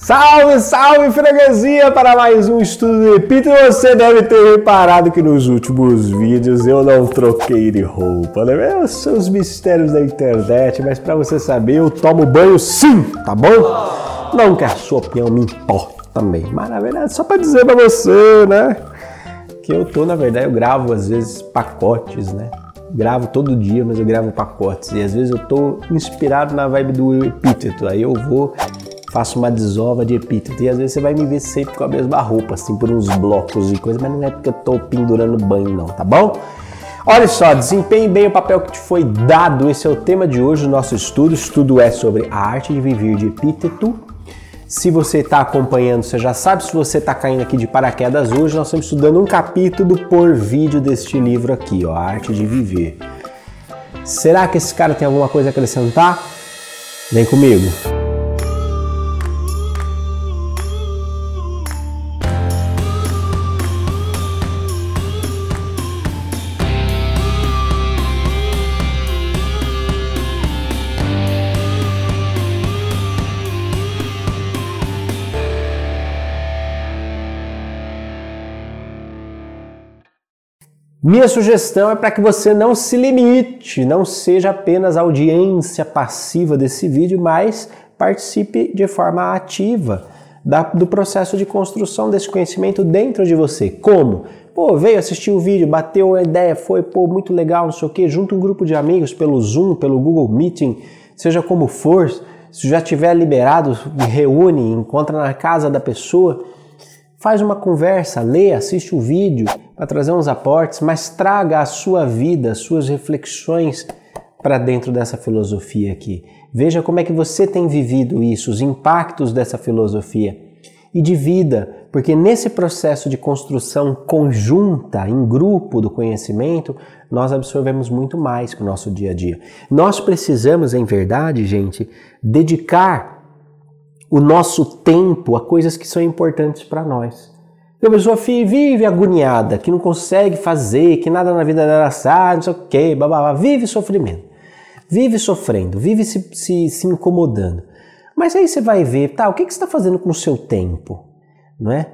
Salve, salve freguesia para mais um estudo de epíteto. Você deve ter reparado que nos últimos vídeos eu não troquei de roupa, né? São os mistérios da internet, mas para você saber, eu tomo banho sim, tá bom? Não que a sua opinião me importa também, mas na verdade só para dizer para você, né? Que eu tô, na verdade, eu gravo às vezes pacotes, né? Gravo todo dia, mas eu gravo pacotes. E às vezes eu tô inspirado na vibe do epíteto. Aí eu vou faço uma desova de epíteto. E às vezes você vai me ver sempre com a mesma roupa, assim, por uns blocos e coisa, mas não é porque eu tô pendurando banho, não, tá bom? Olha só, desempenhe bem o papel que te foi dado. Esse é o tema de hoje do nosso estudo. O estudo é sobre a arte de viver de epíteto. Se você está acompanhando, você já sabe. Se você está caindo aqui de paraquedas hoje, nós estamos estudando um capítulo por vídeo deste livro aqui, ó, A Arte de Viver. Será que esse cara tem alguma coisa a acrescentar? Vem comigo. Minha sugestão é para que você não se limite, não seja apenas audiência passiva desse vídeo, mas participe de forma ativa da, do processo de construção desse conhecimento dentro de você. Como? Pô, veio assistir o vídeo, bateu a ideia, foi pô, muito legal, não sei o quê, junta um grupo de amigos pelo Zoom, pelo Google Meeting, seja como for, se já tiver liberado, reúne, encontra na casa da pessoa, faz uma conversa, lê, assiste o vídeo, para trazer uns aportes, mas traga a sua vida, as suas reflexões para dentro dessa filosofia aqui. Veja como é que você tem vivido isso, os impactos dessa filosofia e de vida, porque nesse processo de construção conjunta, em grupo do conhecimento, nós absorvemos muito mais para o nosso dia a dia. Nós precisamos, em verdade, gente, dedicar o nosso tempo a coisas que são importantes para nós. E a pessoa vive agoniada, que não consegue fazer, que nada na vida dela sai, não sei o babá, vive sofrimento. Vive sofrendo, vive se, se, se incomodando. Mas aí você vai ver, tá, o que, que você está fazendo com o seu tempo? Não é?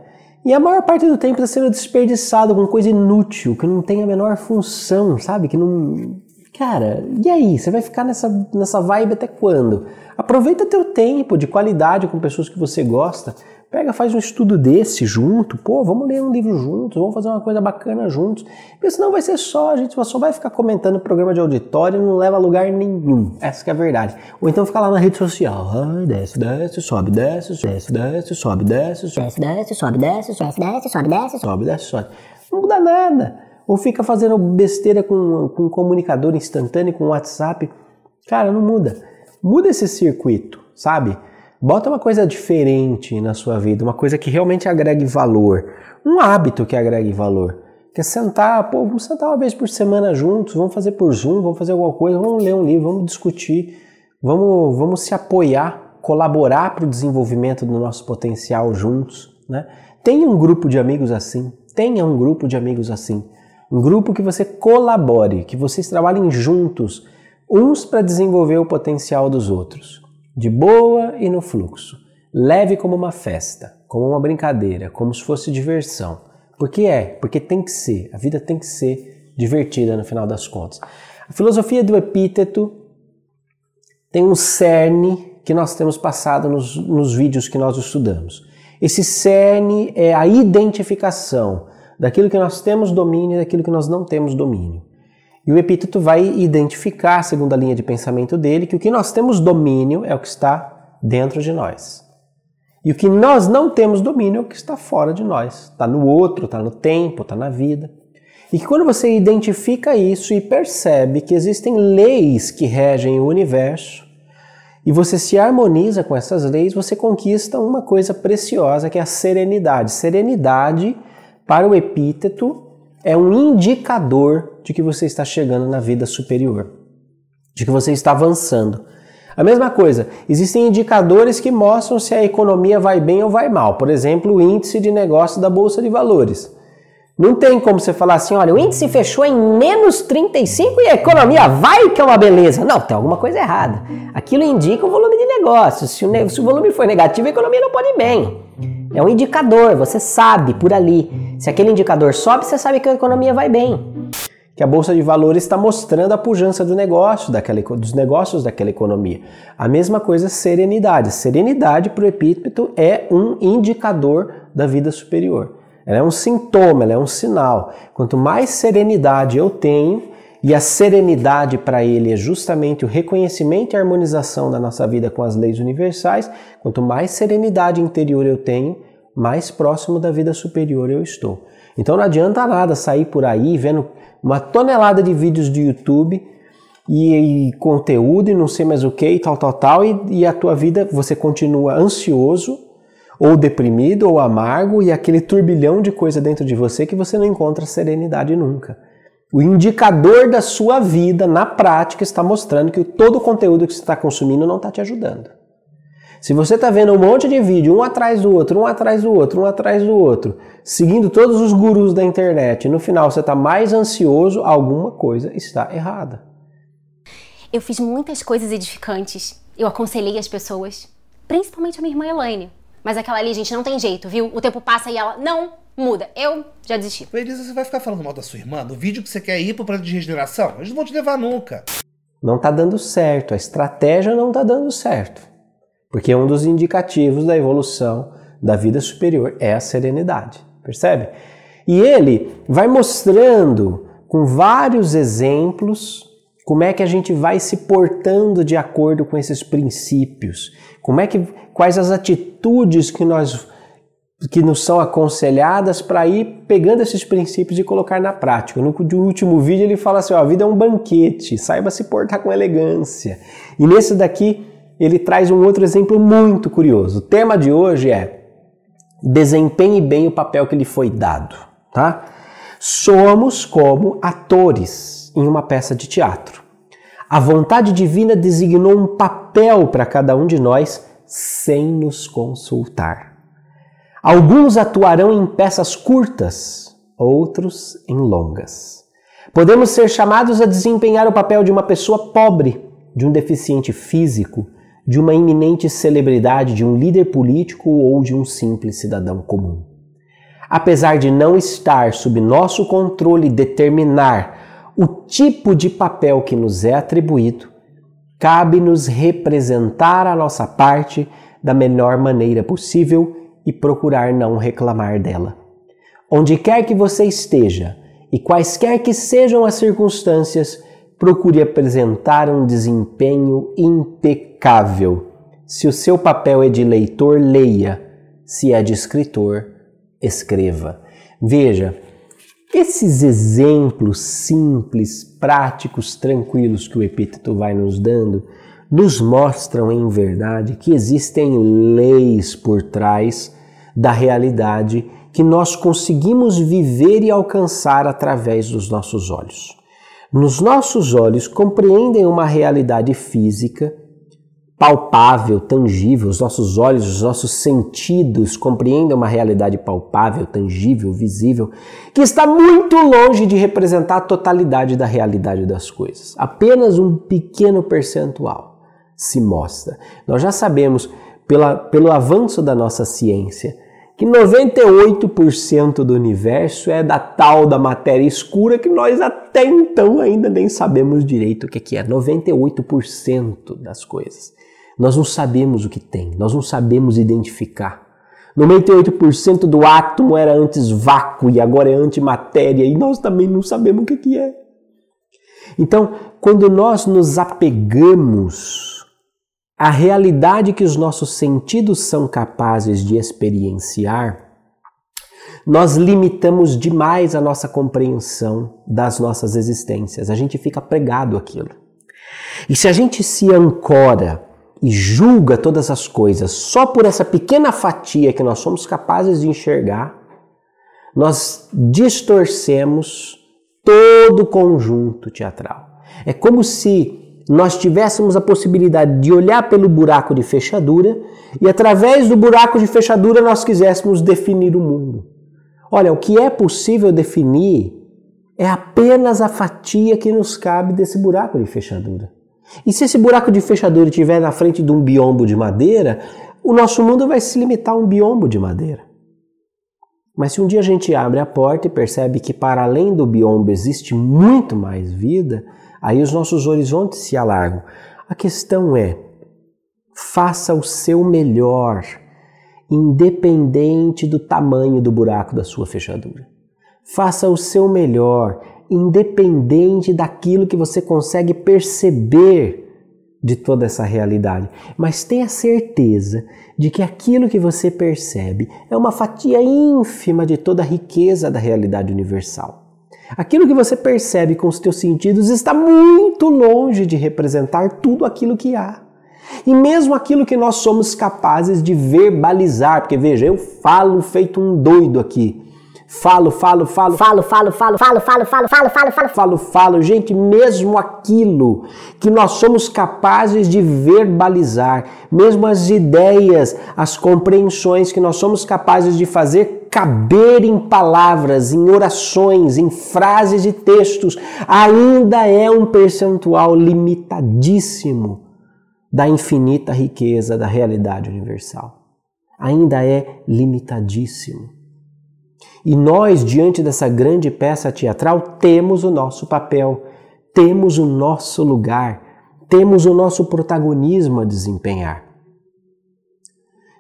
E a maior parte do tempo está sendo desperdiçado com coisa inútil, que não tem a menor função, sabe? Que não. Cara, e aí? Você vai ficar nessa, nessa vibe até quando? Aproveita teu tempo de qualidade com pessoas que você gosta. Pega, faz um estudo desse junto, pô, vamos ler um livro juntos, vamos fazer uma coisa bacana juntos. Porque senão vai ser só, a gente só vai ficar comentando programa de auditório e não leva a lugar nenhum. Essa é a verdade. Ou então ficar lá na rede social. Ai, desce, desce, sobe, desce, desce, desce, sobe, desce, desce, desce, sobe, desce, desce, desce, sobe, desce, sobe, desce, sobe. Não muda nada. Ou fica fazendo besteira com, com um comunicador instantâneo, com WhatsApp. Cara, não muda. Muda esse circuito, sabe? Bota uma coisa diferente na sua vida, uma coisa que realmente agregue valor, um hábito que agregue valor. Que é sentar, pô, vamos sentar uma vez por semana juntos, vamos fazer por Zoom, vamos fazer alguma coisa, vamos ler um livro, vamos discutir, vamos, vamos se apoiar, colaborar para o desenvolvimento do nosso potencial juntos. Né? Tenha um grupo de amigos assim, tenha um grupo de amigos assim. Um grupo que você colabore, que vocês trabalhem juntos, uns para desenvolver o potencial dos outros de boa e no fluxo. Leve como uma festa, como uma brincadeira, como se fosse diversão. Porque é, porque tem que ser, a vida tem que ser divertida no final das contas. A filosofia do epíteto tem um cerne que nós temos passado nos, nos vídeos que nós estudamos. Esse cerne é a identificação daquilo que nós temos domínio e daquilo que nós não temos domínio. E o epíteto vai identificar, segundo a linha de pensamento dele, que o que nós temos domínio é o que está dentro de nós. E o que nós não temos domínio é o que está fora de nós. Está no outro, está no tempo, está na vida. E que quando você identifica isso e percebe que existem leis que regem o universo, e você se harmoniza com essas leis, você conquista uma coisa preciosa que é a serenidade. Serenidade, para o epíteto, é um indicador de que você está chegando na vida superior, de que você está avançando. A mesma coisa, existem indicadores que mostram se a economia vai bem ou vai mal. Por exemplo, o índice de negócio da Bolsa de Valores. Não tem como você falar assim, olha, o índice fechou em menos 35 e a economia vai que é uma beleza. Não, tem alguma coisa errada. Aquilo indica o volume de negócio. Se o, se o volume for negativo, a economia não pode ir bem. É um indicador, você sabe por ali. Se aquele indicador sobe, você sabe que a economia vai bem que a bolsa de valores está mostrando a pujança do negócio, daquela, dos negócios daquela economia. A mesma coisa serenidade. Serenidade para o epíteto é um indicador da vida superior. Ela é um sintoma, ela é um sinal. Quanto mais serenidade eu tenho, e a serenidade para ele é justamente o reconhecimento e harmonização da nossa vida com as leis universais, quanto mais serenidade interior eu tenho, mais próximo da vida superior eu estou. Então não adianta nada sair por aí vendo uma tonelada de vídeos do YouTube e, e, conteúdo e não sei mais o que e tal, tal, tal, e, e a tua vida você continua ansioso ou deprimido ou amargo e aquele turbilhão de coisa dentro de você que você não encontra serenidade nunca. O indicador da sua vida na prática está mostrando que todo o conteúdo que você está consumindo não está te ajudando. Se você está vendo um monte de vídeo, um atrás do outro, um atrás do outro, um atrás do outro, seguindo todos os gurus da internet, no final você está mais ansioso, alguma coisa está errada. Eu fiz muitas coisas edificantes. Eu aconselhei as pessoas, principalmente a minha irmã Elaine. Mas aquela ali, gente, não tem jeito, viu? O tempo passa e ela não muda. Eu já desisti. Elisa, você vai ficar falando mal da sua irmã no vídeo que você quer ir pro plano de regeneração? Eles não vão te levar nunca. Não tá dando certo, a estratégia não tá dando certo. Porque um dos indicativos da evolução da vida superior é a serenidade, percebe? E ele vai mostrando com vários exemplos como é que a gente vai se portando de acordo com esses princípios, como é que quais as atitudes que nós que nos são aconselhadas para ir pegando esses princípios e colocar na prática. No, último vídeo ele fala assim: ó, a vida é um banquete, saiba se portar com elegância. E nesse daqui ele traz um outro exemplo muito curioso. O tema de hoje é desempenhe bem o papel que lhe foi dado, tá? Somos como atores em uma peça de teatro. A vontade divina designou um papel para cada um de nós sem nos consultar. Alguns atuarão em peças curtas, outros em longas. Podemos ser chamados a desempenhar o papel de uma pessoa pobre, de um deficiente físico, de uma iminente celebridade, de um líder político ou de um simples cidadão comum. Apesar de não estar sob nosso controle determinar o tipo de papel que nos é atribuído, cabe-nos representar a nossa parte da melhor maneira possível e procurar não reclamar dela. Onde quer que você esteja e quaisquer que sejam as circunstâncias, procure apresentar um desempenho impecável. Se o seu papel é de leitor, leia. Se é de escritor, escreva. Veja, esses exemplos simples, práticos, tranquilos que o epíteto vai nos dando, nos mostram em verdade que existem leis por trás da realidade que nós conseguimos viver e alcançar através dos nossos olhos nos nossos olhos compreendem uma realidade física palpável, tangível, os nossos olhos, os nossos sentidos compreendem uma realidade palpável, tangível, visível, que está muito longe de representar a totalidade da realidade das coisas. Apenas um pequeno percentual se mostra. Nós já sabemos, pela, pelo avanço da nossa ciência, que 98% do universo é da tal da matéria escura que nós até então ainda nem sabemos direito o que é. 98% das coisas. Nós não sabemos o que tem, nós não sabemos identificar. 98% do átomo era antes vácuo e agora é antimatéria e nós também não sabemos o que é. Então, quando nós nos apegamos a realidade que os nossos sentidos são capazes de experienciar, nós limitamos demais a nossa compreensão das nossas existências. A gente fica pregado aquilo. E se a gente se ancora e julga todas as coisas só por essa pequena fatia que nós somos capazes de enxergar, nós distorcemos todo o conjunto teatral. É como se nós tivéssemos a possibilidade de olhar pelo buraco de fechadura e através do buraco de fechadura nós quiséssemos definir o mundo. Olha, o que é possível definir é apenas a fatia que nos cabe desse buraco de fechadura. E se esse buraco de fechadura estiver na frente de um biombo de madeira, o nosso mundo vai se limitar a um biombo de madeira. Mas se um dia a gente abre a porta e percebe que para além do biombo existe muito mais vida, aí os nossos horizontes se alargam. A questão é: faça o seu melhor, independente do tamanho do buraco da sua fechadura. Faça o seu melhor, independente daquilo que você consegue perceber de toda essa realidade. Mas tenha certeza de que aquilo que você percebe é uma fatia ínfima de toda a riqueza da realidade universal. Aquilo que você percebe com os teus sentidos está muito longe de representar tudo aquilo que há. E mesmo aquilo que nós somos capazes de verbalizar, porque veja, eu falo feito um doido aqui. Falo, falo, falo, falo, falo, falo, falo, falo, falo, falo, falo, falo, falo, falo, gente, mesmo aquilo que nós somos capazes de verbalizar, mesmo as ideias, as compreensões que nós somos capazes de fazer caber em palavras, em orações, em frases e textos, ainda é um percentual limitadíssimo da infinita riqueza da realidade universal. Ainda é limitadíssimo. E nós, diante dessa grande peça teatral, temos o nosso papel, temos o nosso lugar, temos o nosso protagonismo a desempenhar.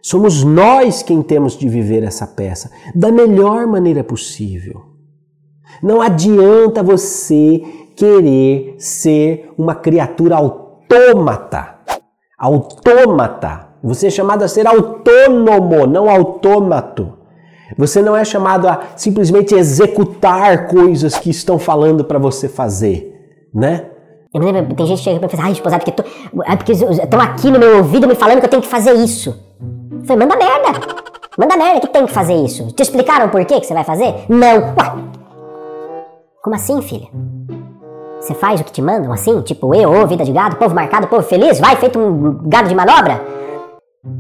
Somos nós quem temos de viver essa peça da melhor maneira possível. Não adianta você querer ser uma criatura autômata. Autômata. Você é chamado a ser autônomo, não autômato. Você não é chamado a simplesmente executar coisas que estão falando para você fazer, né? Eu me lembro, tem gente que chega pra fala, ai, esposa, é porque, tô, é porque estão aqui no meu ouvido me falando que eu tenho que fazer isso. Falei, manda merda. Manda merda, que tem que fazer isso? Te explicaram por que, que você vai fazer? Não. Ué. Como assim, filha? Você faz o que te mandam assim? Tipo, eu, ô, vida de gado, povo marcado, povo feliz? Vai, feito um gado de manobra?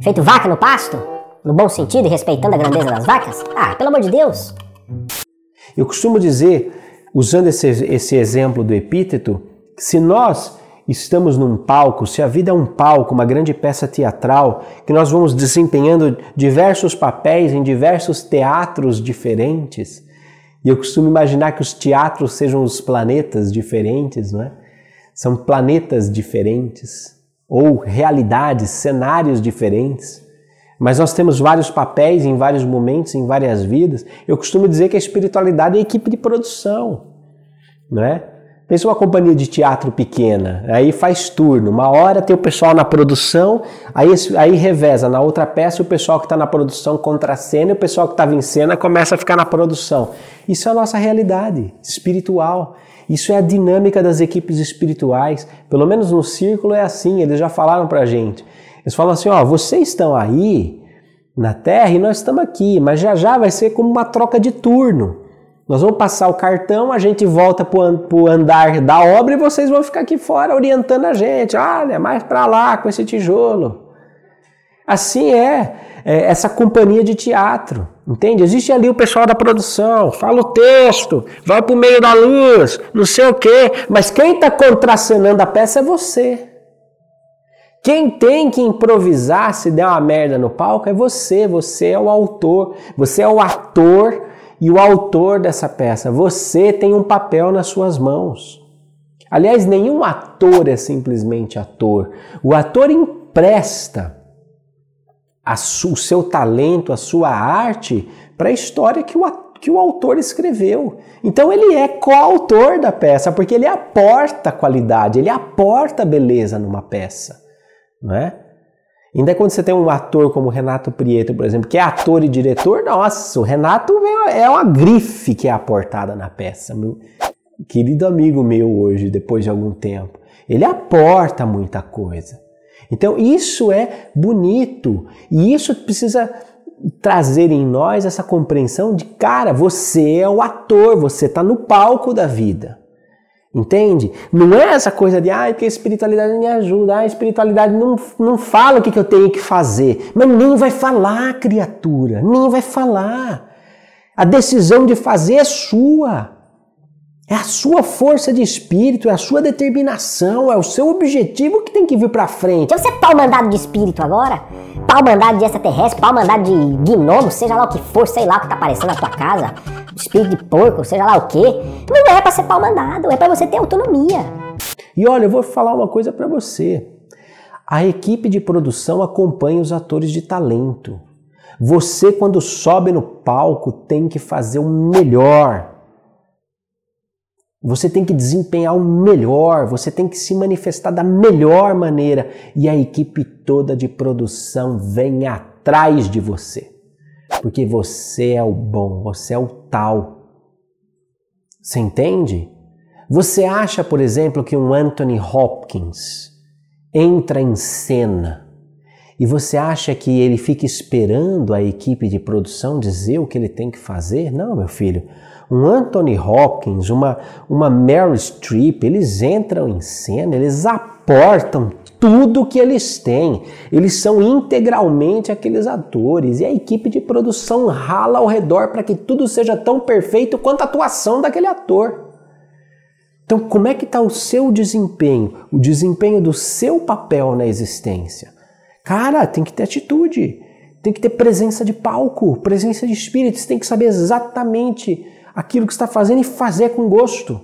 Feito vaca no pasto? no bom sentido e respeitando a grandeza das vacas? Ah, pelo amor de Deus! Eu costumo dizer, usando esse, esse exemplo do epíteto, que se nós estamos num palco, se a vida é um palco, uma grande peça teatral, que nós vamos desempenhando diversos papéis em diversos teatros diferentes, e eu costumo imaginar que os teatros sejam os planetas diferentes, não é? São planetas diferentes, ou realidades, cenários diferentes. Mas nós temos vários papéis em vários momentos, em várias vidas. Eu costumo dizer que a espiritualidade é equipe de produção, não é? Pensa uma companhia de teatro pequena, aí faz turno. Uma hora tem o pessoal na produção, aí, aí reveza. Na outra peça, o pessoal que está na produção contra a cena e o pessoal que estava em cena começa a ficar na produção. Isso é a nossa realidade espiritual. Isso é a dinâmica das equipes espirituais. Pelo menos no círculo é assim, eles já falaram para a gente. Eles falam assim: ó, vocês estão aí na Terra e nós estamos aqui, mas já já vai ser como uma troca de turno. Nós vamos passar o cartão, a gente volta para o andar da obra e vocês vão ficar aqui fora orientando a gente. Olha, mais para lá com esse tijolo. Assim é, é, essa companhia de teatro, entende? Existe ali o pessoal da produção, fala o texto, vai para o meio da luz, não sei o quê, mas quem está contracenando a peça é você. Quem tem que improvisar se der uma merda no palco é você. Você é o autor, você é o ator e o autor dessa peça. Você tem um papel nas suas mãos. Aliás, nenhum ator é simplesmente ator. O ator empresta o seu talento, a sua arte para a história que o, que o autor escreveu. Então ele é coautor da peça, porque ele aporta qualidade, ele aporta beleza numa peça não é? Ainda quando você tem um ator como Renato Prieto, por exemplo, que é ator e diretor, nossa, o Renato é uma grife que é aportada na peça. Meu querido amigo meu hoje, depois de algum tempo. Ele aporta muita coisa. Então isso é bonito e isso precisa trazer em nós essa compreensão de, cara, você é o ator, você está no palco da vida. Entende? Não é essa coisa de, ah, que a espiritualidade me ajuda, ah, a espiritualidade não, não fala o que, que eu tenho que fazer. Mas nem vai falar, criatura, nem vai falar. A decisão de fazer é sua. É a sua força de espírito, é a sua determinação, é o seu objetivo que tem que vir pra frente. Então você é pau mandado de espírito agora? Pau mandado de extraterrestre, pau mandado de gnomo, seja lá o que for, sei lá o que tá aparecendo na tua casa, espírito de porco, seja lá o que. Não é pra ser pau mandado, é pra você ter autonomia. E olha, eu vou falar uma coisa para você. A equipe de produção acompanha os atores de talento. Você, quando sobe no palco, tem que fazer o melhor. Você tem que desempenhar o melhor, você tem que se manifestar da melhor maneira e a equipe toda de produção vem atrás de você. Porque você é o bom, você é o tal. Você entende? Você acha, por exemplo, que um Anthony Hopkins entra em cena e você acha que ele fica esperando a equipe de produção dizer o que ele tem que fazer? Não, meu filho um Anthony Hopkins, uma, uma Meryl Streep, eles entram em cena, eles aportam tudo que eles têm. Eles são integralmente aqueles atores e a equipe de produção rala ao redor para que tudo seja tão perfeito quanto a atuação daquele ator. Então, como é que está o seu desempenho, o desempenho do seu papel na existência? Cara, tem que ter atitude, tem que ter presença de palco, presença de espírito, você tem que saber exatamente aquilo que está fazendo e fazer com gosto,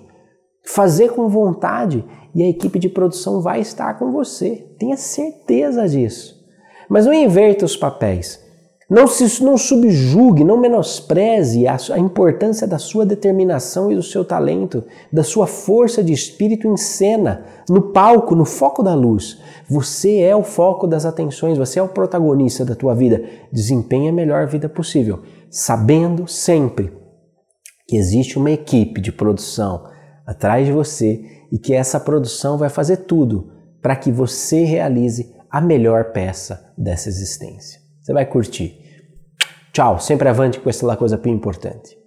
fazer com vontade, e a equipe de produção vai estar com você. Tenha certeza disso. Mas não inverta os papéis. Não se não subjugue, não menospreze a, a importância da sua determinação e do seu talento, da sua força de espírito em cena, no palco, no foco da luz. Você é o foco das atenções, você é o protagonista da tua vida. Desempenhe a melhor vida possível, sabendo sempre que existe uma equipe de produção atrás de você e que essa produção vai fazer tudo para que você realize a melhor peça dessa existência. Você vai curtir. Tchau, sempre avante com essa coisa bem importante.